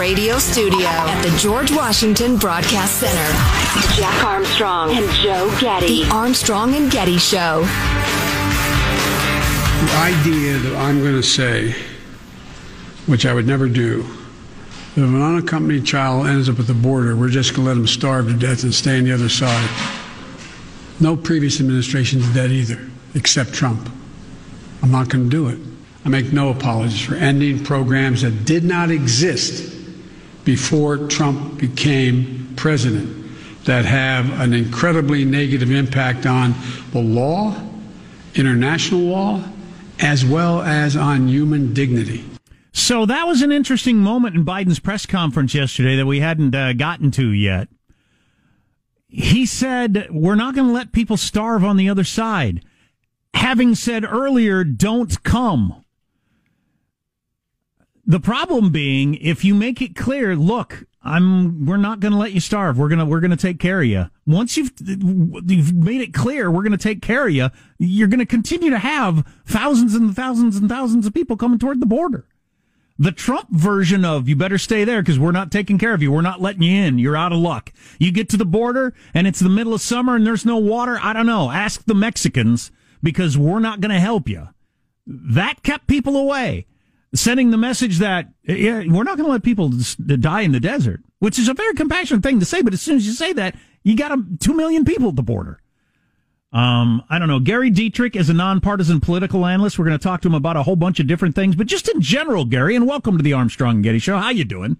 radio studio at the George Washington Broadcast Center. Jack Armstrong and Joe Getty. The Armstrong and Getty Show. The idea that I'm going to say, which I would never do, that if an unaccompanied child ends up at the border, we're just going to let them starve to death and stay on the other side. No previous administration did that either, except Trump. I'm not going to do it. I make no apologies for ending programs that did not exist before Trump became president that have an incredibly negative impact on the law, international law, as well as on human dignity. So that was an interesting moment in Biden's press conference yesterday that we hadn't uh, gotten to yet. He said, We're not going to let people starve on the other side. Having said earlier, don't come. The problem being, if you make it clear, look, I'm, we're not going to let you starve. We're going to, we're going to take care of you. Once you've, you've made it clear, we're going to take care of you. You're going to continue to have thousands and thousands and thousands of people coming toward the border. The Trump version of you better stay there because we're not taking care of you. We're not letting you in. You're out of luck. You get to the border and it's the middle of summer and there's no water. I don't know. Ask the Mexicans because we're not going to help you. That kept people away sending the message that yeah, we're not going to let people die in the desert, which is a very compassionate thing to say. But as soon as you say that, you got a, two million people at the border. Um, I don't know. Gary Dietrich is a nonpartisan political analyst. We're going to talk to him about a whole bunch of different things, but just in general, Gary, and welcome to the Armstrong and Getty Show. How you doing?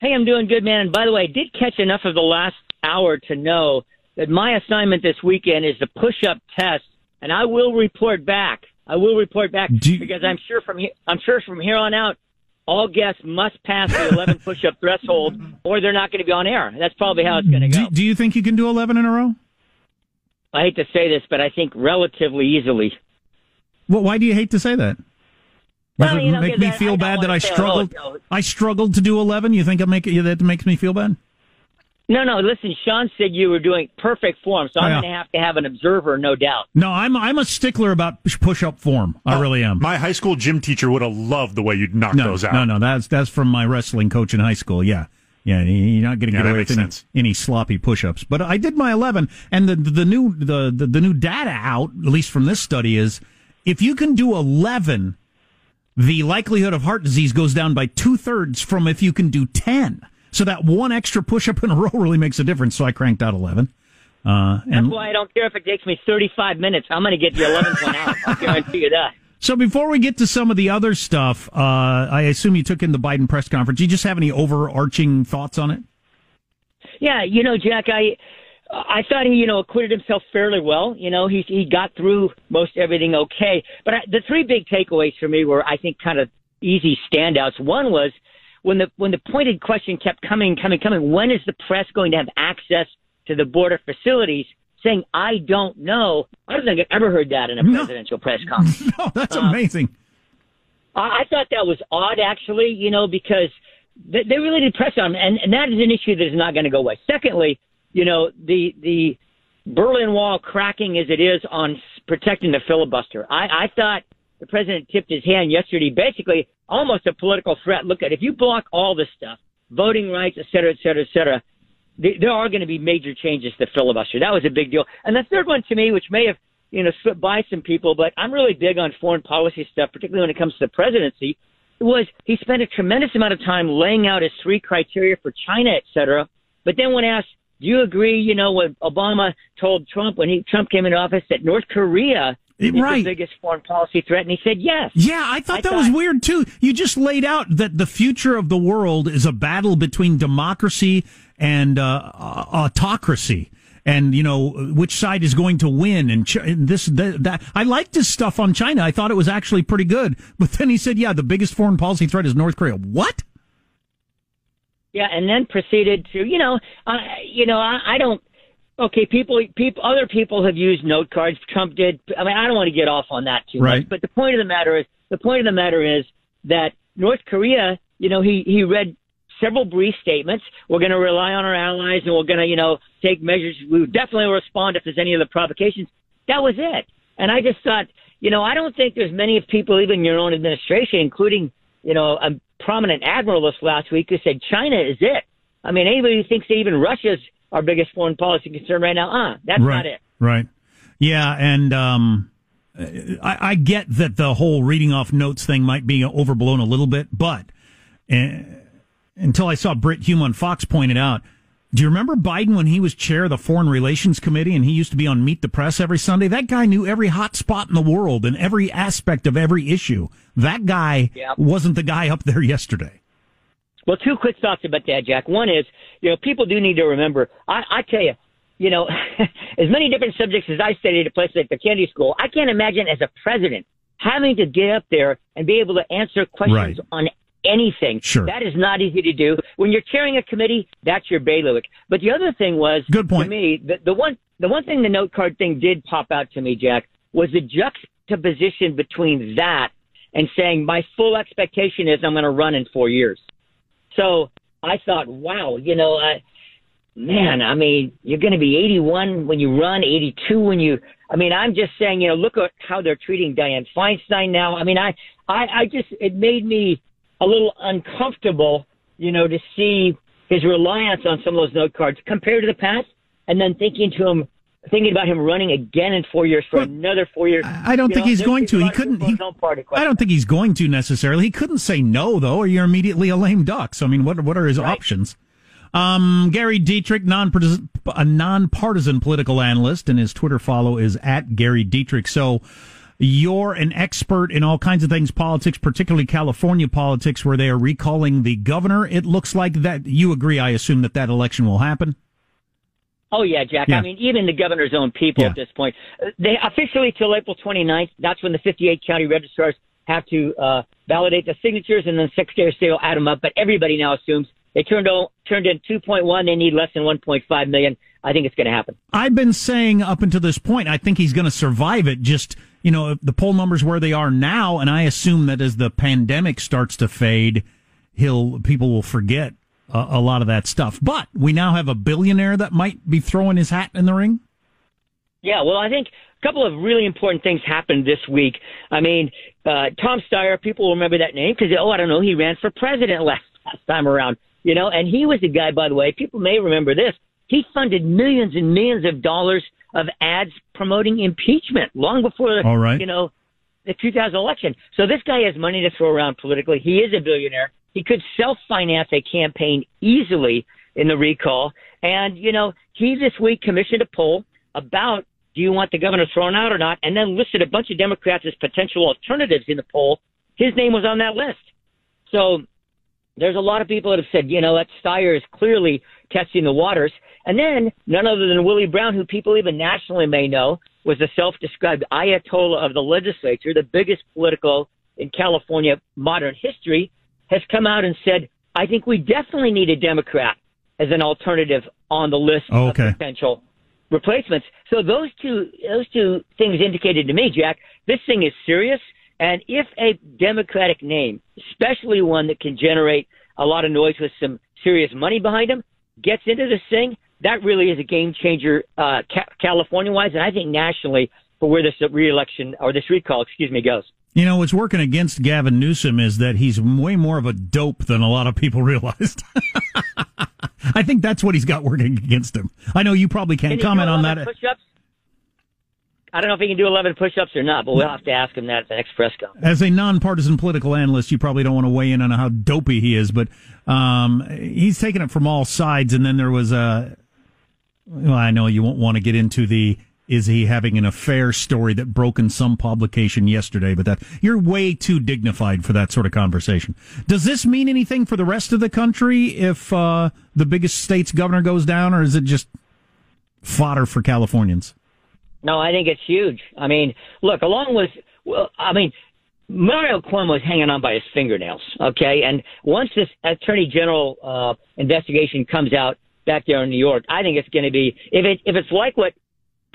Hey, I'm doing good, man. And by the way, I did catch enough of the last hour to know that my assignment this weekend is the push-up test, and I will report back. I will report back you, because I'm sure from here, I'm sure from here on out, all guests must pass the 11 push-up threshold, or they're not going to be on air. That's probably how it's going to go. Do, do, you think you can do 11 in a row? I hate to say this, but I think relatively easily. Well, why do you hate to say that? Does well, it you know, make me feel I bad that I oh, struggled? I struggled to do 11. You think I make it, that makes me feel bad? No, no. Listen, Sean said you were doing perfect form, so I'm yeah. going to have to have an observer, no doubt. No, I'm I'm a stickler about push up form. I uh, really am. My high school gym teacher would have loved the way you knocked no, those out. No, no, that's that's from my wrestling coach in high school. Yeah. Yeah, you're not going to yeah, get away with any, any, sloppy push-ups. But I did my 11, and the the new the, the the new data out, at least from this study, is if you can do 11, the likelihood of heart disease goes down by two thirds from if you can do 10. So that one extra push up in a row really makes a difference. So I cranked out 11. Uh, and That's why I don't care if it takes me 35 minutes. I'm going to get the 11th one out. I guarantee you that. So before we get to some of the other stuff, uh, I assume you took in the Biden press conference. Do you just have any overarching thoughts on it? Yeah, you know, Jack, I I thought he, you know, acquitted himself fairly well. You know, he he got through most everything okay. But I, the three big takeaways for me were, I think, kind of easy standouts. One was when the when the pointed question kept coming, coming, coming, when is the press going to have access to the border facilities? Saying I don't know. I don't think I've ever heard that in a no. presidential press conference. No, that's uh, amazing. I, I thought that was odd, actually. You know, because they, they really did press on, and, and that is an issue that is not going to go away. Secondly, you know, the the Berlin Wall cracking as it is on protecting the filibuster. I, I thought the president tipped his hand yesterday, basically almost a political threat. Look at if you block all this stuff, voting rights, et cetera, et cetera, et cetera, there are going to be major changes to filibuster. That was a big deal. And the third one to me, which may have you know slipped by some people, but I'm really big on foreign policy stuff, particularly when it comes to the presidency. Was he spent a tremendous amount of time laying out his three criteria for China, et cetera, but then when asked, do you agree, you know, what Obama told Trump when he Trump came into office that North Korea right. the biggest foreign policy threat? And he said yes. Yeah, I thought I that thought, was weird too. You just laid out that the future of the world is a battle between democracy and uh, autocracy. And you know which side is going to win, and, ch- this that, that I liked his stuff on China. I thought it was actually pretty good. But then he said, "Yeah, the biggest foreign policy threat is North Korea." What? Yeah, and then proceeded to, you know, uh, you know, I, I don't Okay, people, people, other people have used note cards. Trump did. I mean, I don't want to get off on that too right. much. But the point of the matter is, the point of the matter is that North Korea, you know, he he read several brief statements. We're going to rely on our allies, and we're going to, you know, take measures. We definitely will respond if there's any other provocations. That was it. And I just thought, you know, I don't think there's many people, even your own administration, including you know, a prominent admiralist last week who said China is it. I mean, anybody who thinks that even Russia's our biggest foreign policy concern right now, uh, that's right, not it. Right. Yeah, and um, I, I, get that the whole reading off notes thing might be overblown a little bit, but uh, until I saw Brit Hume on Fox pointed out, do you remember Biden when he was chair of the Foreign Relations Committee and he used to be on Meet the Press every Sunday? That guy knew every hot spot in the world and every aspect of every issue. That guy yep. wasn't the guy up there yesterday. Well, two quick thoughts about that, Jack. One is, you know, people do need to remember. I, I tell you, you know, as many different subjects as I studied at places like the Kennedy School, I can't imagine as a president having to get up there and be able to answer questions right. on anything. Sure. That is not easy to do. When you're chairing a committee, that's your bailiwick. But the other thing was, good point. To me, the, the one the one thing the note card thing did pop out to me, Jack, was the juxtaposition between that and saying my full expectation is I'm going to run in four years. So I thought, wow, you know, uh, man, I mean, you're going to be 81 when you run, 82 when you. I mean, I'm just saying, you know, look at how they're treating Dianne Feinstein now. I mean, I, I, I just it made me a little uncomfortable, you know, to see his reliance on some of those note cards compared to the past, and then thinking to him, thinking about him running again in four years for well, another four years. I don't think know, he's going to. He couldn't. He, I don't think he's going to necessarily. He couldn't say no though, or you're immediately a lame duck. So I mean, what what are his right. options? Um, Gary Dietrich, non-partisan, a non-partisan political analyst, and his Twitter follow is at Gary Dietrich. So you're an expert in all kinds of things politics, particularly California politics, where they are recalling the governor. It looks like that you agree. I assume that that election will happen. Oh yeah, Jack. Yeah. I mean, even the governor's own people yeah. at this point, they officially till April 29th. That's when the 58 county registrars have to uh, validate the signatures, and then Secretary of State will add them up. But everybody now assumes they turned on, turned in 2.1. They need less than 1.5 million. I think it's going to happen. I've been saying up until this point, I think he's going to survive it. Just you know, the poll numbers where they are now, and I assume that as the pandemic starts to fade, he'll people will forget a, a lot of that stuff. But we now have a billionaire that might be throwing his hat in the ring. Yeah, well, I think a couple of really important things happened this week. I mean, uh, Tom Steyer, people will remember that name because, oh, I don't know, he ran for president last, last time around, you know, and he was the guy, by the way, people may remember this. He funded millions and millions of dollars of ads promoting impeachment long before All right. you know the 2000 election. So this guy has money to throw around politically. He is a billionaire. He could self finance a campaign easily in the recall. And you know, he this week commissioned a poll about do you want the governor thrown out or not, and then listed a bunch of Democrats as potential alternatives in the poll. His name was on that list. So there's a lot of people that have said, you know, that Steyer is clearly testing the waters. And then none other than Willie Brown, who people even nationally may know, was the self-described Ayatollah of the legislature, the biggest political in California modern history, has come out and said, I think we definitely need a Democrat as an alternative on the list oh, okay. of potential replacements. So those two those two things indicated to me, Jack, this thing is serious. And if a Democratic name, especially one that can generate a lot of noise with some serious money behind him, gets into this thing, that really is a game changer, uh, ca- California wise, and I think nationally for where this reelection or this recall, excuse me, goes. You know, what's working against Gavin Newsom is that he's way more of a dope than a lot of people realized. I think that's what he's got working against him. I know you probably can't can comment on that. Push-ups? I don't know if he can do 11 push-ups or not, but we'll have to ask him that at the next press conference. As a nonpartisan political analyst, you probably don't want to weigh in on how dopey he is, but um, he's taken it from all sides. And then there was a, well, I know you won't want to get into the is he having an affair story that broke in some publication yesterday, but that you're way too dignified for that sort of conversation. Does this mean anything for the rest of the country if uh, the biggest state's governor goes down, or is it just fodder for Californians? No, I think it's huge. I mean, look, along with, well, I mean, Mario Cuomo is hanging on by his fingernails, okay? And once this Attorney General uh, investigation comes out back there in New York, I think it's going to be if it if it's like what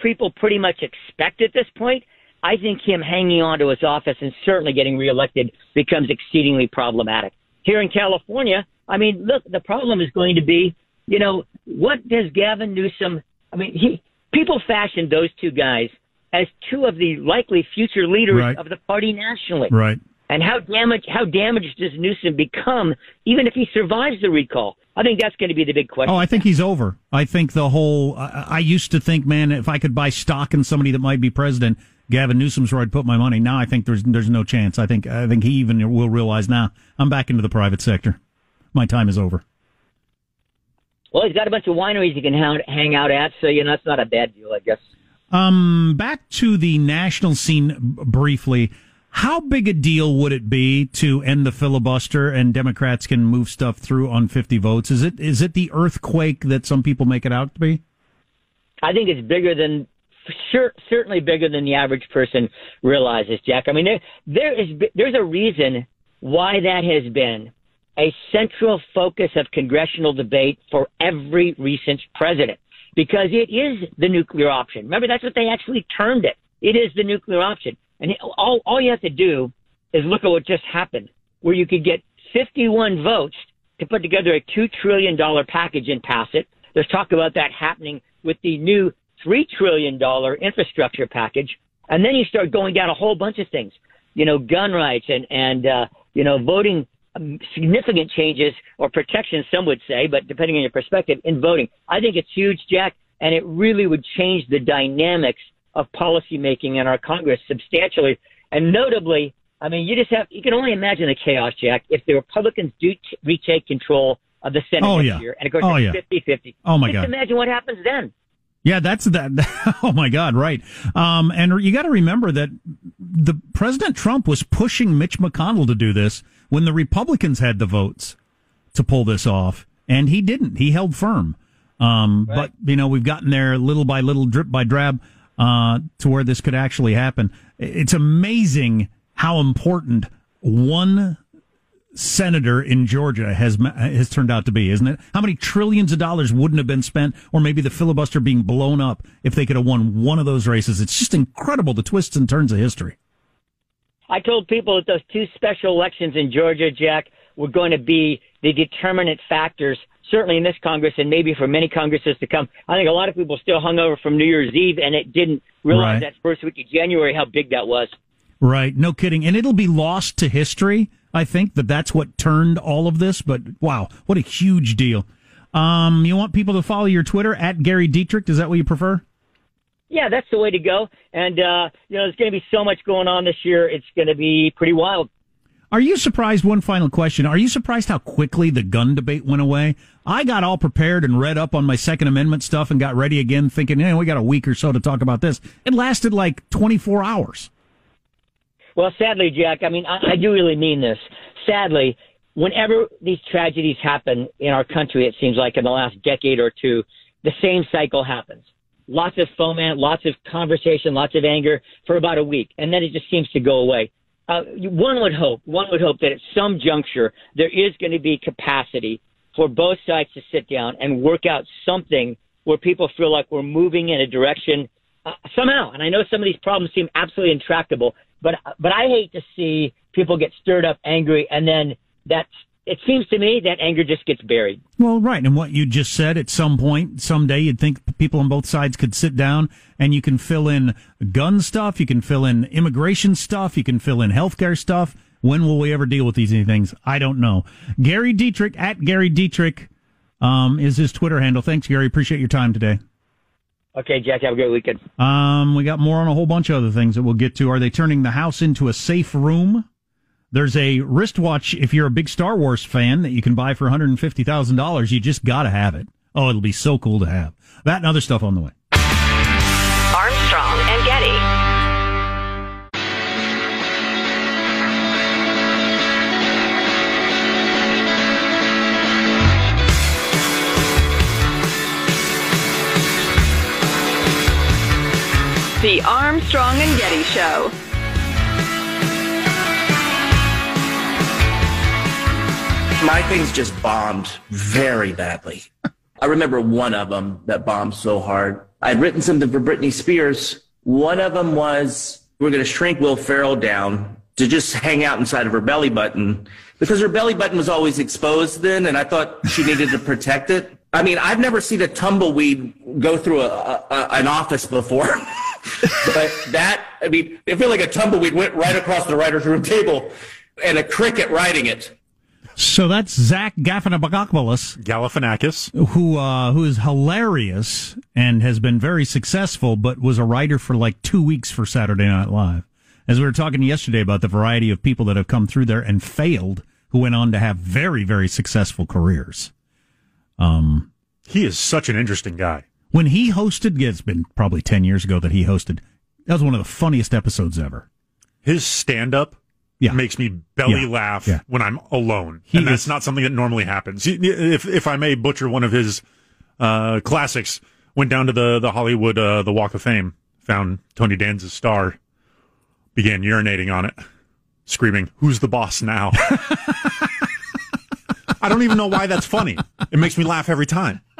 people pretty much expect at this point. I think him hanging on to his office and certainly getting reelected becomes exceedingly problematic. Here in California, I mean, look, the problem is going to be, you know, what does Gavin Newsom? I mean, he people fashioned those two guys as two of the likely future leaders right. of the party nationally. Right. And how damaged how damaged does Newsom become even if he survives the recall? I think that's going to be the big question. Oh, I think he's over. I think the whole. I, I used to think, man, if I could buy stock in somebody that might be president, Gavin Newsom's where I'd put my money. Now I think there's there's no chance. I think I think he even will realize now I'm back into the private sector. My time is over. Well, he's got a bunch of wineries he can hang out at, so you know that's not a bad deal, I guess. Um, back to the national scene briefly. How big a deal would it be to end the filibuster and Democrats can move stuff through on 50 votes? Is it is it the earthquake that some people make it out to be? I think it's bigger than sure, certainly bigger than the average person realizes, Jack. I mean, there there is there's a reason why that has been a central focus of congressional debate for every recent president because it is the nuclear option. Remember, that's what they actually termed it. It is the nuclear option. And all, all you have to do is look at what just happened, where you could get 51 votes to put together a $2 trillion package and pass it. There's talk about that happening with the new $3 trillion infrastructure package. And then you start going down a whole bunch of things, you know, gun rights and, and, uh, you know, voting um, significant changes or protections, some would say, but depending on your perspective in voting. I think it's huge, Jack, and it really would change the dynamics of policymaking in our Congress substantially. And notably, I mean, you just have, you can only imagine the chaos, Jack, if the Republicans do t- retake control of the Senate oh, yeah. year. And of course, oh, it's yeah. 50 50. Oh, my just God. imagine what happens then. Yeah, that's that. Oh my God, right. Um, and you got to remember that the President Trump was pushing Mitch McConnell to do this when the Republicans had the votes to pull this off, and he didn't. He held firm. Um, Right. but you know, we've gotten there little by little, drip by drab, uh, to where this could actually happen. It's amazing how important one senator in Georgia has has turned out to be, isn't it? How many trillions of dollars wouldn't have been spent, or maybe the filibuster being blown up if they could have won one of those races? It's just incredible the twists and turns of history. I told people that those two special elections in Georgia, Jack, were going to be the determinant factors, certainly in this Congress and maybe for many Congresses to come. I think a lot of people still hung over from New Year's Eve and it didn't realize Right. that first week of January how big that was. Right, no kidding, and it'll be lost to history. I think that that's what turned all of this. But wow, what a huge deal! Um, you want people to follow your Twitter at Gary Dietrich? Is that what you prefer? Yeah, that's the way to go. And, uh, you know, there's going to be so much going on this year. It's going to be pretty wild. Are you surprised? One final question. Are you surprised how quickly the gun debate went away? I got all prepared and read up on my Second Amendment stuff and got ready again thinking, hey, we got a week or so to talk about this. It lasted like 24 hours. Well, sadly, Jack, I mean, I, I do really mean this. Sadly, whenever these tragedies happen in our country, it seems like in the last decade or two, the same cycle happens. Lots of foment, lots of conversation, lots of anger for about a week, and then it just seems to go away. Uh, one would hope, one would hope that at some juncture there is going to be capacity for both sides to sit down and work out something where people feel like we're moving in a direction uh, somehow. And I know some of these problems seem absolutely intractable, but but I hate to see people get stirred up, angry, and then that's. It seems to me that anger just gets buried. Well, right. And what you just said, at some point, someday, you'd think people on both sides could sit down and you can fill in gun stuff, you can fill in immigration stuff, you can fill in healthcare stuff. When will we ever deal with these things? I don't know. Gary Dietrich at Gary Dietrich um, is his Twitter handle. Thanks, Gary. Appreciate your time today. Okay, Jack, have a great weekend. Um, we got more on a whole bunch of other things that we'll get to. Are they turning the house into a safe room? There's a wristwatch if you're a big Star Wars fan that you can buy for $150,000. You just got to have it. Oh, it'll be so cool to have. That and other stuff on the way. Armstrong and Getty. The Armstrong and Getty Show. My things just bombed very badly. I remember one of them that bombed so hard. I'd written something for Britney Spears. One of them was we're going to shrink Will Ferrell down to just hang out inside of her belly button because her belly button was always exposed then, and I thought she needed to protect it. I mean, I've never seen a tumbleweed go through a, a, an office before. but that, I mean, I feel like a tumbleweed went right across the writer's room table. and a cricket riding it. So that's Zach Galifianakis, Galifianakis. who uh, who is hilarious and has been very successful, but was a writer for like two weeks for Saturday Night Live. As we were talking yesterday about the variety of people that have come through there and failed, who went on to have very very successful careers. Um, he is such an interesting guy. When he hosted, it's been probably ten years ago that he hosted. That was one of the funniest episodes ever. His stand up Yeah. makes me belly Yeah. laugh Yeah. when I'm alone. He and that's is- not something that normally happens. If if I may butcher one of his uh, classics, went down to the the Hollywood uh, the Walk of Fame, found Tony Danza's star, began urinating on it, screaming, "Who's the boss now?" I don't even know why that's funny. It makes me laugh every time.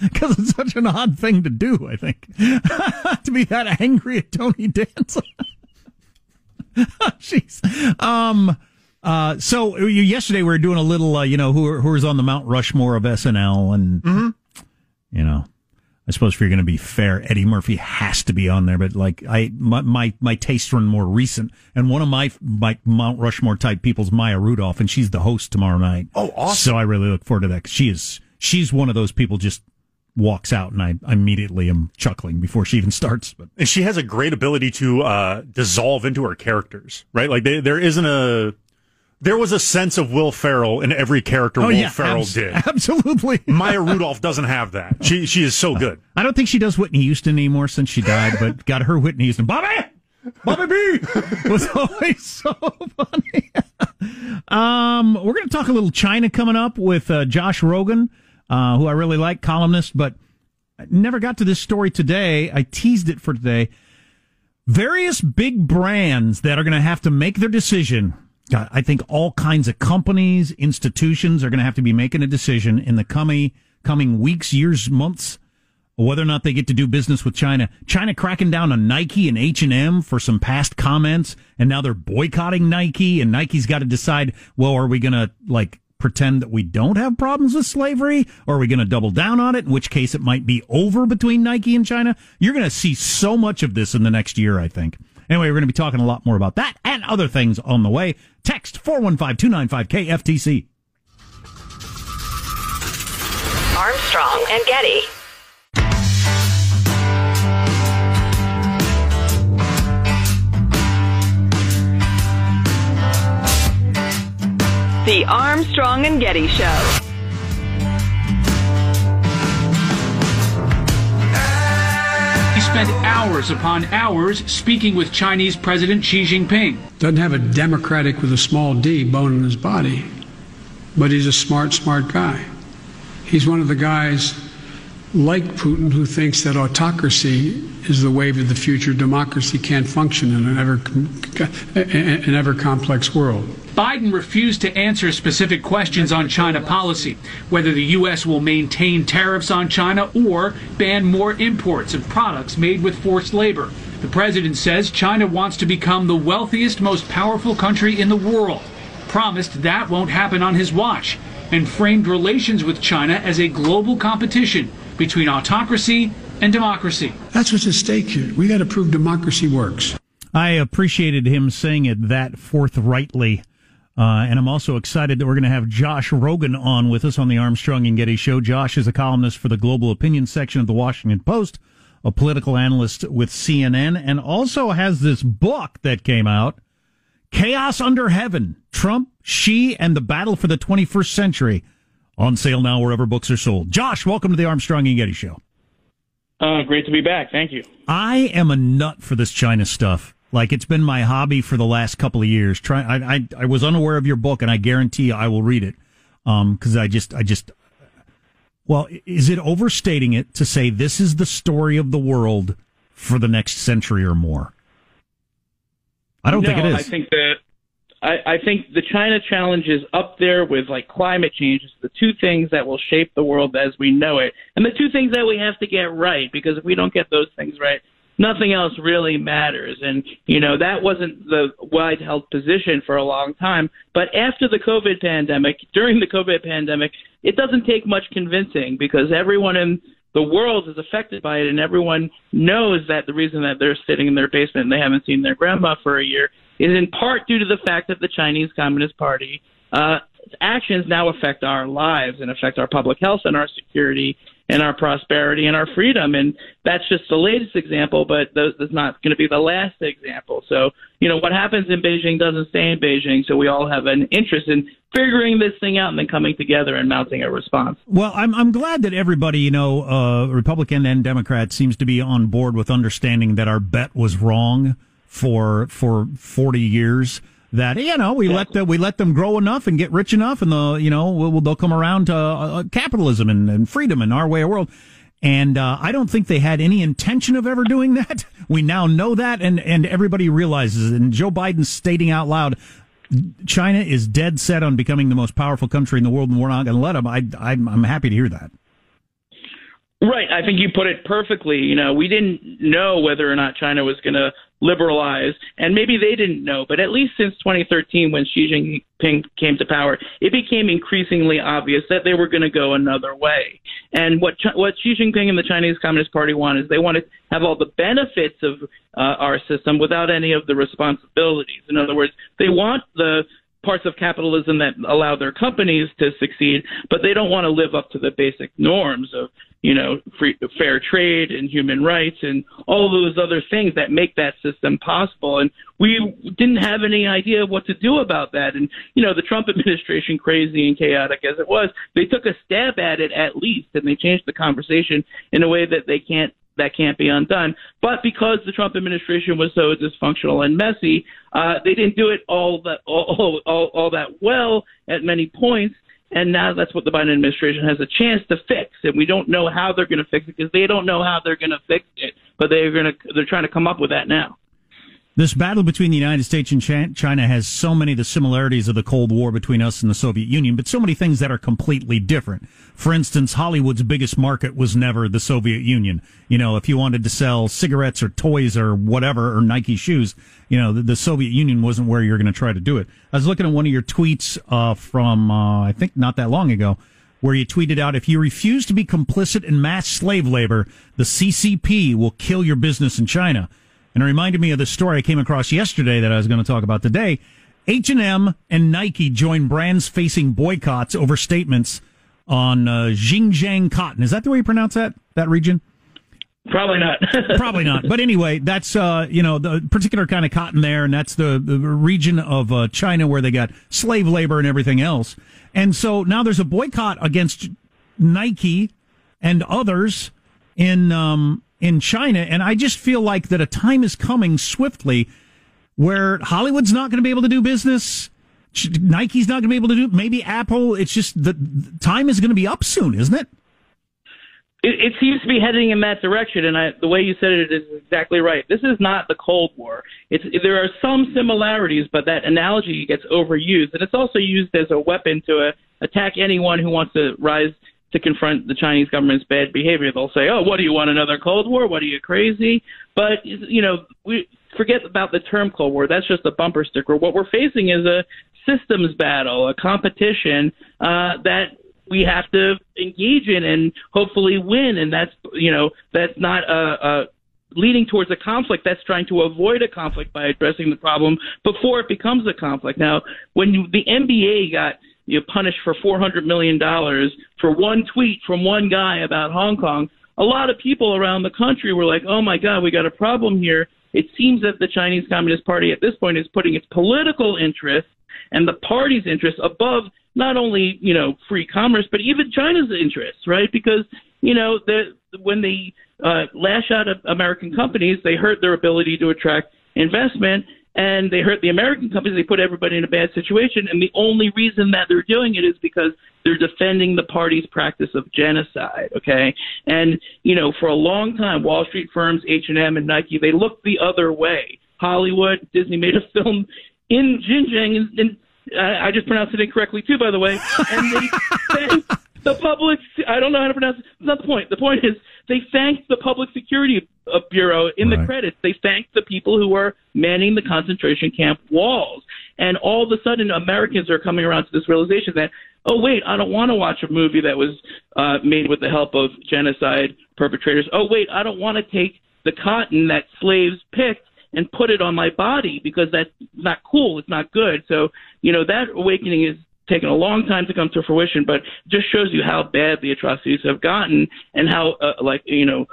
because it's such an odd thing to do. I think to be that angry at Tony Danza. Jeez. Um. Uh. So you- yesterday we were doing a little. Uh, you know who who was on the Mount Rushmore of SNL, and you know. I suppose if you're going to be fair, Eddie Murphy has to be on there, but like I, my, my, my tastes run more recent. And one of my, my Mount Rushmore type people's Maya Rudolph, and she's the host tomorrow night. Oh, awesome. So I really look forward to that. 'cause she is, she's one of those people just walks out and I, I immediately am chuckling before she even starts. But and she has a great ability to uh, dissolve into her characters, right? Like they, there isn't a there was a sense of Will Ferrell in every character oh, Will Ferrell Oh, abs- did. Absolutely. Maya Rudolph doesn't have that. She she is so good. I don't think she does Whitney Houston anymore since she died, but got her Whitney Houston. Bobby! Bobby B was always so funny. um, we're going to talk a little China coming up with uh, Josh Rogin, uh, who I really like, columnist, but never got to this story today. I teased it for today. Various big brands that are going to have to make their decision. I think all kinds of companies, institutions are going to have to be making a decision in the coming coming weeks, years, months whether or not they get to do business with China. China cracking down on Nike and H&M for some past comments and now they're boycotting Nike and Nike's got to decide, well, are we going to like pretend that we don't have problems with slavery or are we going to double down on it? In which case it might be over between Nike and China. You're going to see so much of this in the next year, I think. Anyway, we're going to be talking a lot more about that and other things on the way. Text 415-295-KFTC. Armstrong and Getty. The Armstrong and Getty Show. He spent hours upon hours speaking with Chinese President Xi Jinping. Doesn't have a Democratic with a small d bone in his body, but he's a smart, smart guy. He's one of the guys like Putin who thinks that autocracy is the wave of the future. Democracy can't function in an ever, an ever complex world. Biden refused to answer specific questions on China policy, whether the U.S. will maintain tariffs on China or ban more imports of products made with forced labor. The president says China wants to become the wealthiest, most powerful country in the world. Promised that won't happen on his watch, and framed relations with China as a global competition between autocracy and democracy. That's what's at stake here. We got to prove democracy works. I appreciated him saying it that forthrightly. Uh, and I'm also excited that we're going to have Josh Rogin on with us on the Armstrong and Getty show. Josh is a columnist for the global opinion section of the Washington Post, a political analyst with CNN, and also has this book that came out, Chaos Under Heaven, Trump, Xi, and the Battle for the 21st Century. On sale now wherever books are sold. Josh, welcome to the Armstrong and Getty show. Uh, great to be back. Thank you. I am a nut for this China stuff. Like it's been my hobby for the last couple of years. Try, I, I, I was unaware of your book, and I guarantee you I will read it. Um, because I just, I just, well, is it overstating it to say this is the story of the world for the next century or more? I don't no, think it is. I think that I, I think the China challenge is up there with like climate change. It's the two things that will shape the world as we know it, and the two things that we have to get right. Because if we don't get those things right, nothing else really matters. And you know that wasn't the wide held position for a long time. But after the COVID pandemic, during the COVID pandemic, it doesn't take much convincing because everyone in the world is affected by it, and everyone knows that the reason that they're sitting in their basement and they haven't seen their grandma for a year is in part due to the fact that the Chinese Communist Party uh, actions now affect our lives and affect our public health and our security and our prosperity and our freedom. And that's just the latest example, but that's not going to be the last example. So, you know, what happens in Beijing doesn't stay in Beijing. So we all have an interest in figuring this thing out and then coming together and mounting a response. Well, I'm I'm glad that everybody, you know, uh, Republican and Democrat, seems to be on board with understanding that our bet was wrong for for 40 years that you know we let the, we let them grow enough and get rich enough, and the you know we'll, they'll come around to uh, uh, capitalism and, and freedom and our way of world. And uh, I don't think they had any intention of ever doing that. We now know that, and and everybody realizes. And Joe Biden's stating out loud, China is dead set on becoming the most powerful country in the world, and we're not going to let them. I, I'm, I'm happy to hear that. Right. I think you put it perfectly. You know, we didn't know whether or not China was going to liberalize, and maybe they didn't know, but at least since 2013, when Xi Jinping came to power, it became increasingly obvious that they were going to go another way. And what what Xi Jinping and the Chinese Communist Party want is they want to have all the benefits of uh, our system without any of the responsibilities. In other words, they want the parts of capitalism that allow their companies to succeed, but they don't want to live up to the basic norms of, you know, free, fair trade and human rights and all those other things that make that system possible. And we didn't have any idea what to do about that. And, you know, the Trump administration, crazy and chaotic as it was, they took a stab at it at least, and they changed the conversation in a way that they can't that can't be undone. But because the Trump administration was so dysfunctional and messy, uh, they didn't do it all that all, all, all that well at many points. And now that's what the Biden administration has a chance to fix. And we don't know how they're going to fix it because they don't know how they're going to fix it. But they're going to they're trying to come up with that now. This battle between the United States and China has so many of the similarities of the Cold War between us and the Soviet Union, but so many things that are completely different. For instance, Hollywood's biggest market was never the Soviet Union. You know, if you wanted to sell cigarettes or toys or whatever, or Nike shoes, you know, the, the Soviet Union wasn't where you're going to try to do it. I was looking at one of your tweets uh, from, uh, I think, not that long ago where you tweeted out, if you refuse to be complicit in mass slave labor, the CCP will kill your business in China and it reminded me of the story I came across yesterday that I was going to talk about today. H&M and Nike joined brands facing boycotts over statements on uh, Xinjiang cotton. Is that the way you pronounce that that region? Probably not. Probably not. But anyway, that's uh, you know the particular kind of cotton there, and that's the, the region of uh, China where they got slave labor and everything else. And so now there's a boycott against Nike and others in um, in China. And I just feel like that a time is coming swiftly where Hollywood's not going to be able to do business. Nike's not going to be able to do. Maybe Apple. It's just the time is going to be up soon, isn't it? It, it seems to be heading in that direction, and I, the way you said it is exactly right. This is not the Cold War. It's there are some similarities, but that analogy gets overused, and it's also used as a weapon to uh, attack anyone who wants to rise to confront the Chinese government's bad behavior. They'll say, "Oh, what do you want? Another Cold War? What are you crazy?" But you know, we forget about the term Cold War. That's just a bumper sticker. What we're facing is a systems battle, a competition uh, that we have to engage in and hopefully win. And that's you know that's not a, a leading towards a conflict that's trying to avoid a conflict by addressing the problem before it becomes a conflict. Now, when the NBA got you punished for $400 million for one tweet from one guy about Hong Kong, a lot of people around the country were like, oh my God, we got a problem here. It seems that the Chinese Communist Party at this point is putting its political interests and the party's interests above not only, you know, free commerce, but even China's interests, right? Because, you know, the, when they uh, lash out at American companies, they hurt their ability to attract investment and they hurt the American companies. They put everybody in a bad situation, and the only reason that they're doing it is because they're defending the party's practice of genocide. Okay, and you know, for a long time, Wall Street firms, H and M and Nike, they looked the other way. Hollywood, Disney made a film in Xinjiang, and, and I just pronounced it incorrectly too, by the way, and they thanked the public. I don't know how to pronounce it. That's not the point. The point is they thanked the Public Security uh, Bureau in right. the credits. They thanked the people who were manning the concentration camp walls. And all of a sudden, Americans are coming around to this realization that, oh, wait, I don't want to watch a movie that was uh, made with the help of genocide perpetrators. Oh, wait, I don't want to take the cotton that slaves picked and put it on my body because that's not cool. It's not good. So, you know, that awakening is taken a long time to come to fruition, but just shows you how bad the atrocities have gotten and how, uh, like, you know,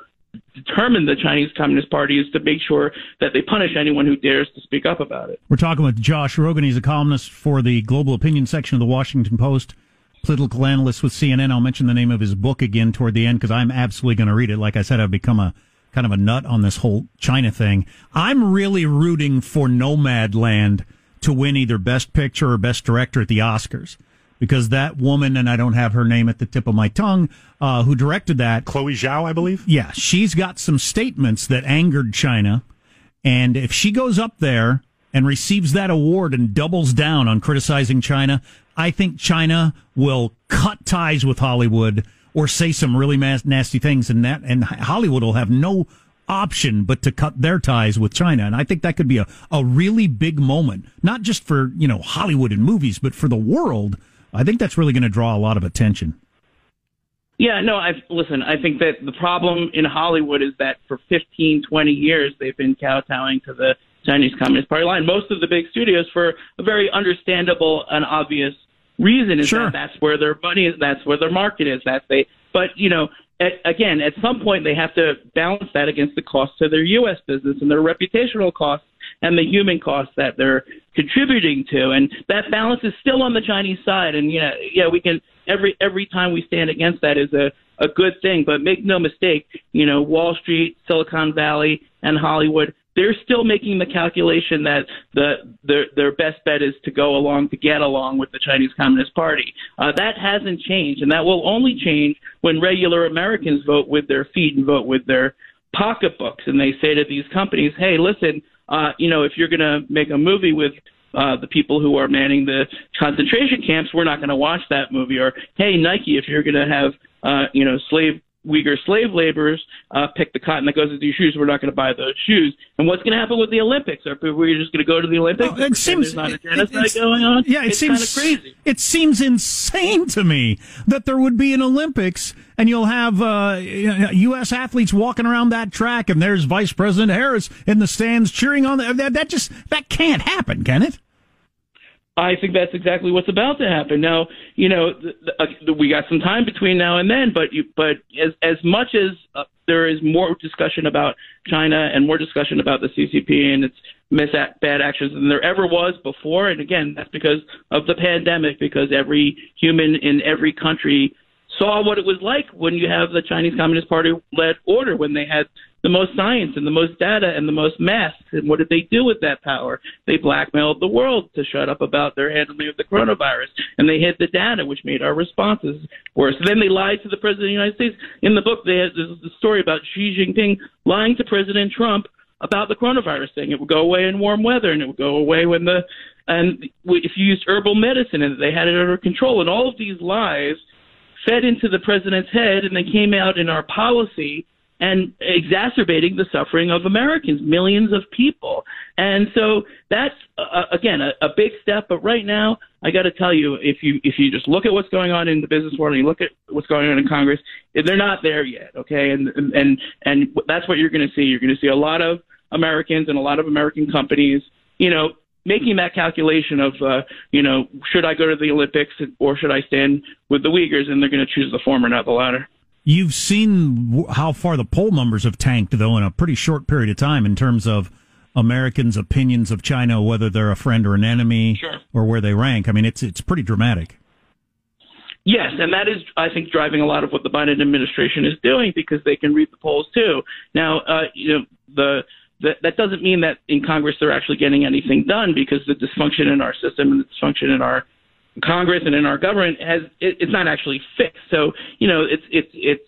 determined the Chinese Communist Party is to make sure that they punish anyone who dares to speak up about it. We're talking with Josh Rogin. He's a columnist for the global opinion section of the Washington Post, political analyst with CNN. I'll mention the name of his book again toward the end because I'm absolutely going to read it. Like I said, I've become a kind of a nut on this whole China thing. I'm really rooting for Nomadland to win either Best Picture or Best Director at the Oscars because that woman, and I don't have her name at the tip of my tongue, uh, who directed that. Chloe Zhao, I believe. Yeah, she's got some statements that angered China. And if she goes up there and receives that award and doubles down on criticizing China, I think China will cut ties with Hollywood or say some really nasty things, and that and Hollywood will have no option but to cut their ties with China. And I think that could be a, a really big moment, not just for, you know, Hollywood and movies, but for the world. I think that's really going to draw a lot of attention. Yeah, no, I listen, I think that the problem in Hollywood is that for 15, 20 years they've been kowtowing to the Chinese Communist Party line. Most of the big studios for a very understandable and obvious reason is sure. that that's where their money is, that's where their market is, that's they. But you know, again, at some point they have to balance that against the cost to their U.S. business and their reputational costs and the human costs that they're contributing to, and that balance is still on the Chinese side. And yeah, yeah, we can every every time we stand against that is a a good thing. But make no mistake, you know, Wall Street, Silicon Valley, and Hollywood they're still making the calculation that the their their best bet is to go along to get along with the Chinese Communist Party. Uh, that hasn't changed, and that will only change when regular Americans vote with their feet and vote with their pocketbooks, and they say to these companies, "Hey, listen, uh, you know, if you're going to make a movie with uh, the people who are manning the concentration camps, we're not going to watch that movie. Or, hey, Nike, if you're going to have, uh, you know, slave Uyghur slave laborers uh, pick the cotton that goes into your shoes. We're not going to buy those shoes. And what's going to happen with the Olympics? Are we just going to go to the Olympics? It seems not a genocide it, going on. Yeah, it it's seems crazy. It seems insane to me that there would be an Olympics and you'll have uh, U.S. athletes walking around that track, and there's Vice President Harris in the stands cheering on the, that. That just that can't happen, can it? I think that's exactly what's about to happen. Now, you know, the, the, uh, we got some time between now and then, but you, but as as much as uh, there is more discussion about China and more discussion about the CCP and its mis bad actions than there ever was before, and again, that's because of the pandemic. Because every human in every country saw what it was like when you have the Chinese Communist Party led order when they had the most science and the most data and the most masks. And what did they do with that power? They blackmailed the world to shut up about their handling of the coronavirus. And they hid the data, which made our responses worse. And then they lied to the President of the United States. In the book, they have this story about Xi Jinping lying to President Trump about the coronavirus thing. It would go away in warm weather and it would go away when the, and if you used herbal medicine and they had it under control. And all of these lies fed into the president's head and they came out in our policy and exacerbating the suffering of Americans, millions of people. And so that's uh, again a, a big step. But right now, I got to tell you, if you if you just look at what's going on in the business world and you look at what's going on in Congress, they're not there yet. Okay, and and and that's what you're going to see. You're going to see a lot of Americans and a lot of American companies, you know, making that calculation of, uh, you know, should I go to the Olympics or should I stand with the Uyghurs? And they're going to choose the former, not the latter. You've seen how far the poll numbers have tanked, though, in a pretty short period of time in terms of Americans' opinions of China, whether they're a friend or an enemy, sure. or where they rank. I mean, it's it's pretty dramatic. Yes, and that is, I think, driving a lot of what the Biden administration is doing because they can read the polls too. Now, uh, you know, the that, that doesn't mean that in Congress they're actually getting anything done because the dysfunction in our system and the dysfunction in our Congress and in our government has it, it's not actually fixed. So you know it's it's it's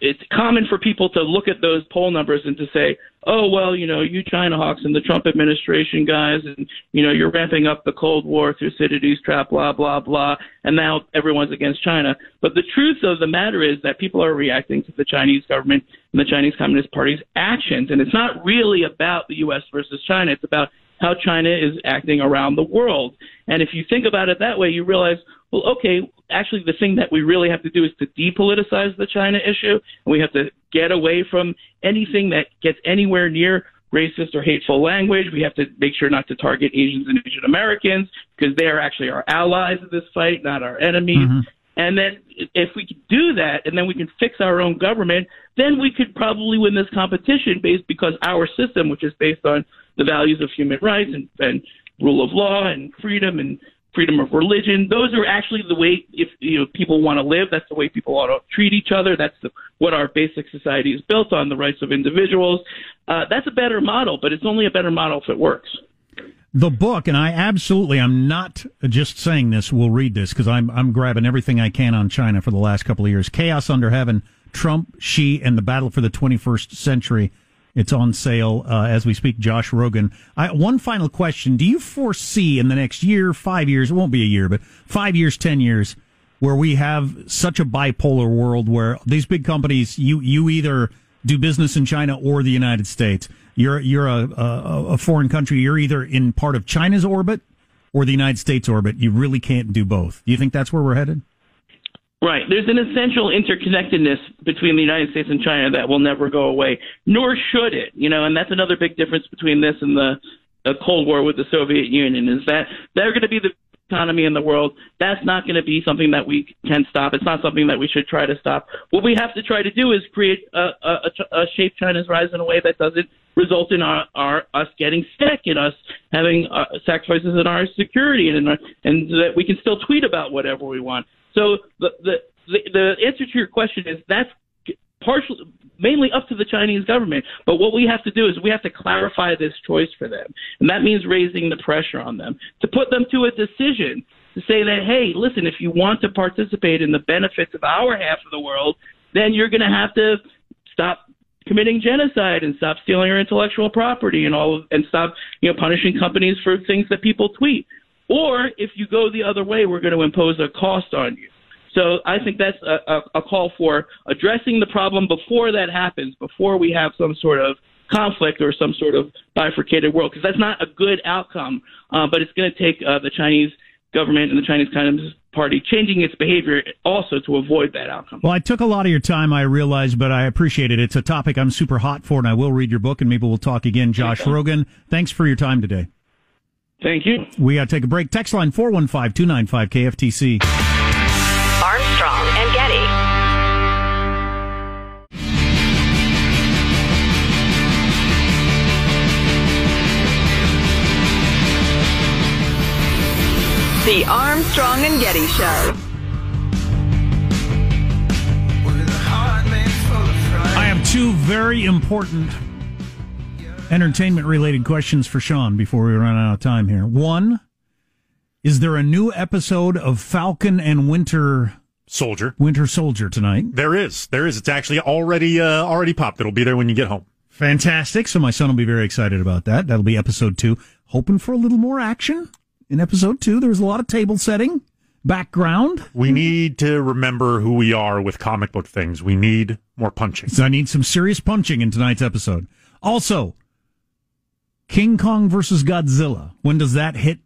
it's common for people to look at those poll numbers and to say, oh well, you know, you China hawks and the Trump administration guys, and you know, you're ramping up the Cold War, Thucydides trap, blah blah blah, and now everyone's against China. But the truth of the matter is that people are reacting to the Chinese government and the Chinese Communist Party's actions, and it's not really about the U.S. versus China. It's about how China is acting around the world. And if you think about it that way, you realize, well, okay, actually, the thing that we really have to do is to depoliticize the China issue, and we have to get away from anything that gets anywhere near racist or hateful language. We have to make sure not to target Asians and Asian Americans because they are actually our allies in this fight, not our enemies. Mm-hmm. And then if we could do that and then we can fix our own government, then we could probably win this competition based because our system, which is based on the values of human rights and, and rule of law and freedom and freedom of religion, those are actually the way if you know people want to live. That's the way people ought to treat each other. That's the, what our basic society is built on, the rights of individuals. Uh, that's a better model, but it's only a better model if it works the book, and I absolutely, I'm not just saying this. We'll read this because I'm I'm grabbing everything I can on China for the last couple of years. Chaos Under Heaven, Trump, Xi, and the Battle for the 21st Century. It's on sale uh, as we speak. Josh Rogin. I, one final question: Do you foresee in the next year, five years? It won't be a year, but five years, ten years, where we have such a bipolar world where these big companies, you you either do business in China or the United States you're you're a, a, a foreign country. You're either in part of China's orbit or the United States orbit. You really can't do both. Do you think that's where we're headed? Right. There's an essential interconnectedness between the United States and China that will never go away, nor should it. You know, and that's another big difference between this and the, the Cold War with the Soviet Union is that they're going to be the economy in the world. That's not going to be something that we can stop. It's not something that we should try to stop. What we have to try to do is create a, a, a shape China's rise in a way that doesn't result in our, our us getting sick and us having uh, sacrifices in our security and in our, and that we can still tweet about whatever we want. So the the the, the answer to your question is that's partially mainly up to the Chinese government. But what we have to do is we have to clarify this choice for them, and that means raising the pressure on them to put them to a decision to say that hey, listen, if you want to participate in the benefits of our half of the world, then you're going to have to stop committing genocide and stop stealing our intellectual property and all of, and stop you know punishing companies for things that people tweet. Or if you go the other way, we're going to impose a cost on you. So I think that's a, a, a call for addressing the problem before that happens, before we have some sort of conflict or some sort of bifurcated world, because that's not a good outcome. Uh, but it's going to take uh, the Chinese government and the Chinese Communist Party changing its behavior also to avoid that outcome. Well, I took a lot of your time, I realize, but I appreciate it. It's a topic I'm super hot for, and I will read your book, and maybe we'll talk again. Josh. Rogin, thanks for your time today. Thank you. We got to take a break. Text line 415 295 KFTC. The Armstrong and Getty Show. I have two very important entertainment related questions for Sean before we run out of time here. One, is there a new episode of Falcon and Winter Soldier? Winter Soldier tonight? There is. There is. It's actually already uh, already popped. It'll be there when you get home. Fantastic. So my son will be very excited about that. That'll be episode two. Hoping for a little more action in episode two. There was a lot of table setting, background. We need to remember who we are with comic book things. We need more punching. So I need some serious punching in tonight's episode. Also, King Kong versus Godzilla. When does that hit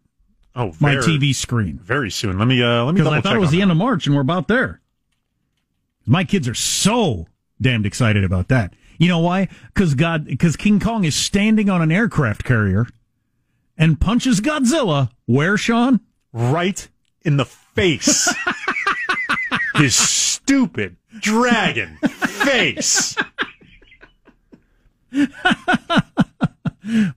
oh, very, my TV screen? Very soon. Let me uh, let me. Because I thought it was the that. end of March, and we're about there. My kids are so damned excited about that. You know why? Because God, because King Kong is standing on an aircraft carrier and punches Godzilla. Where, Sean? Right in the face. His stupid dragon face.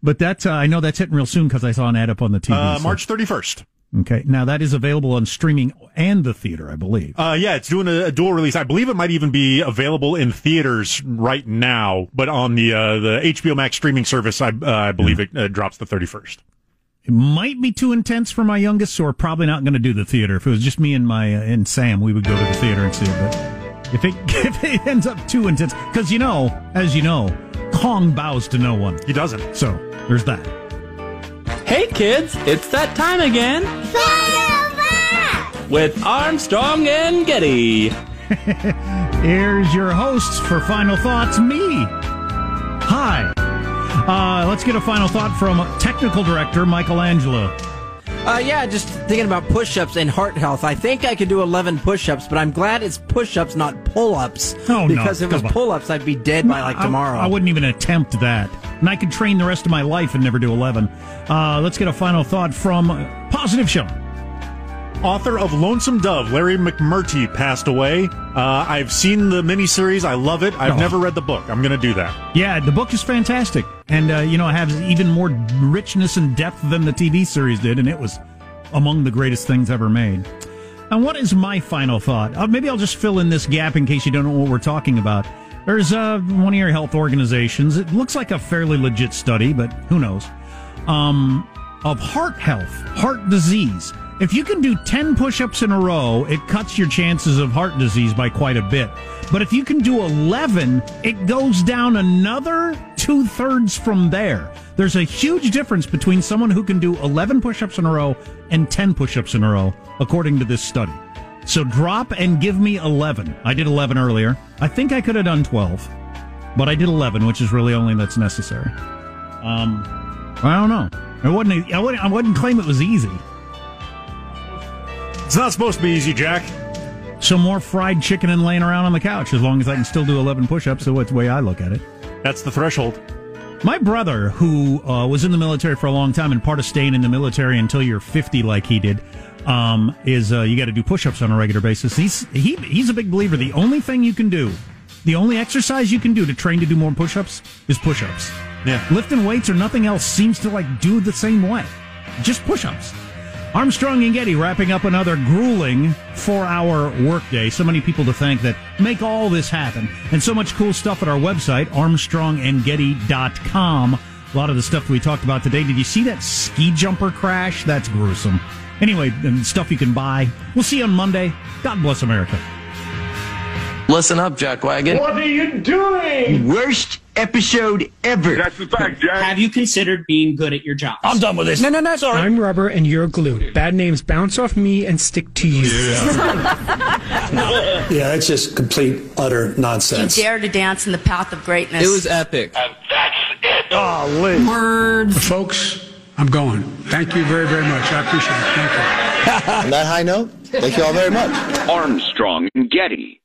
but that's uh, I know that's hitting real soon because I saw an ad up on the TV. Uh, so. March thirty first. Okay, now that is available on streaming and the theater, I believe. Uh, yeah, it's doing a, a, dual release. I believe it might even be available in theaters right now, but on the uh, the HBO Max streaming service, I, uh, I believe yeah. it uh, drops the thirty first. It might be too intense for my youngest, so we're probably not going to do the theater. If it was just me and my uh, and Sam, we would go to the theater and see it. But if it if it ends up too intense, because you know, as you know, Kong bows to no one. He doesn't. So there's that. Hey kids, it's that time again. With Armstrong and Getty. Here's your hosts for final thoughts. Me. Hi. Uh, let's get a final thought from technical director Michelangelo. Uh, yeah, just thinking about push ups and heart health. I think I could do 11 push ups, but I'm glad it's push ups, not pull ups. Oh, because no. if it was pull ups, I'd be dead by like tomorrow. I, I, wouldn't even attempt that. and I could train the rest of my life and never do 11. Uh, let's get a final thought from Positive Show. Author of Lonesome Dove, Larry McMurtry, passed away. Uh, I've seen the miniseries. I love it. I've Oh. never read the book. I'm going to do that. Yeah, the book is fantastic, and uh, you know it has even more richness and depth than the TV series did, and it was among the greatest things ever made. And what is my final thought? Uh, maybe I'll just fill in this gap in case you don't know what we're talking about. There's uh, one of your health organizations. It looks like a fairly legit study, but who knows? Um, of heart health, heart disease. If you can do 10 push ups in a row, it cuts your chances of heart disease by quite a bit. But if you can do 11, it goes down another two thirds from there. There's a huge difference between someone who can do 11 push ups in a row and 10 push ups in a row, according to this study. So drop and give me 11. I did 11 earlier. I think I could have done 12, but I did 11, which is really only that's necessary. Um, I don't know. I wouldn't. I wouldn't. I wouldn't claim it was easy. It's not supposed to be easy, Jack. So more fried chicken and laying around on the couch, as long as I can still do 11 push-ups. So it's the way I look at it. That's the threshold. My brother, who uh, was in the military for a long time and part of staying in the military until you're 50, like he did, um, is uh, you got to do push-ups on a regular basis. He's he he's a big believer. The only thing you can do, the only exercise you can do to train to do more push-ups is push-ups. Yeah. Lifting weights or nothing else seems to like do the same way. Just push-ups. Armstrong and Getty wrapping up another grueling four-hour workday. So many people to thank that make all this happen, and so much cool stuff at our website armstrongandgetty.com. A lot of the stuff we talked about today. Did you see that ski jumper crash? That's gruesome. Anyway, and stuff you can buy. We'll see you on Monday. God bless America. Listen up, Jackwagon. What are you doing? Worst episode ever. That's the fact, Jack. Have you considered being good at your job? I'm done with this. No, no, no. Sorry. I'm rubber and you're glue. Bad names bounce off me and stick to you. Yeah, yeah that's just complete, utter nonsense. You nonsense. dare to dance in the path of greatness. It was epic. And that's it. Oh, Words. Folks, I'm going. Thank you very, very much. I appreciate it. Thank you. On that high note, thank you all very much. Armstrong and Getty.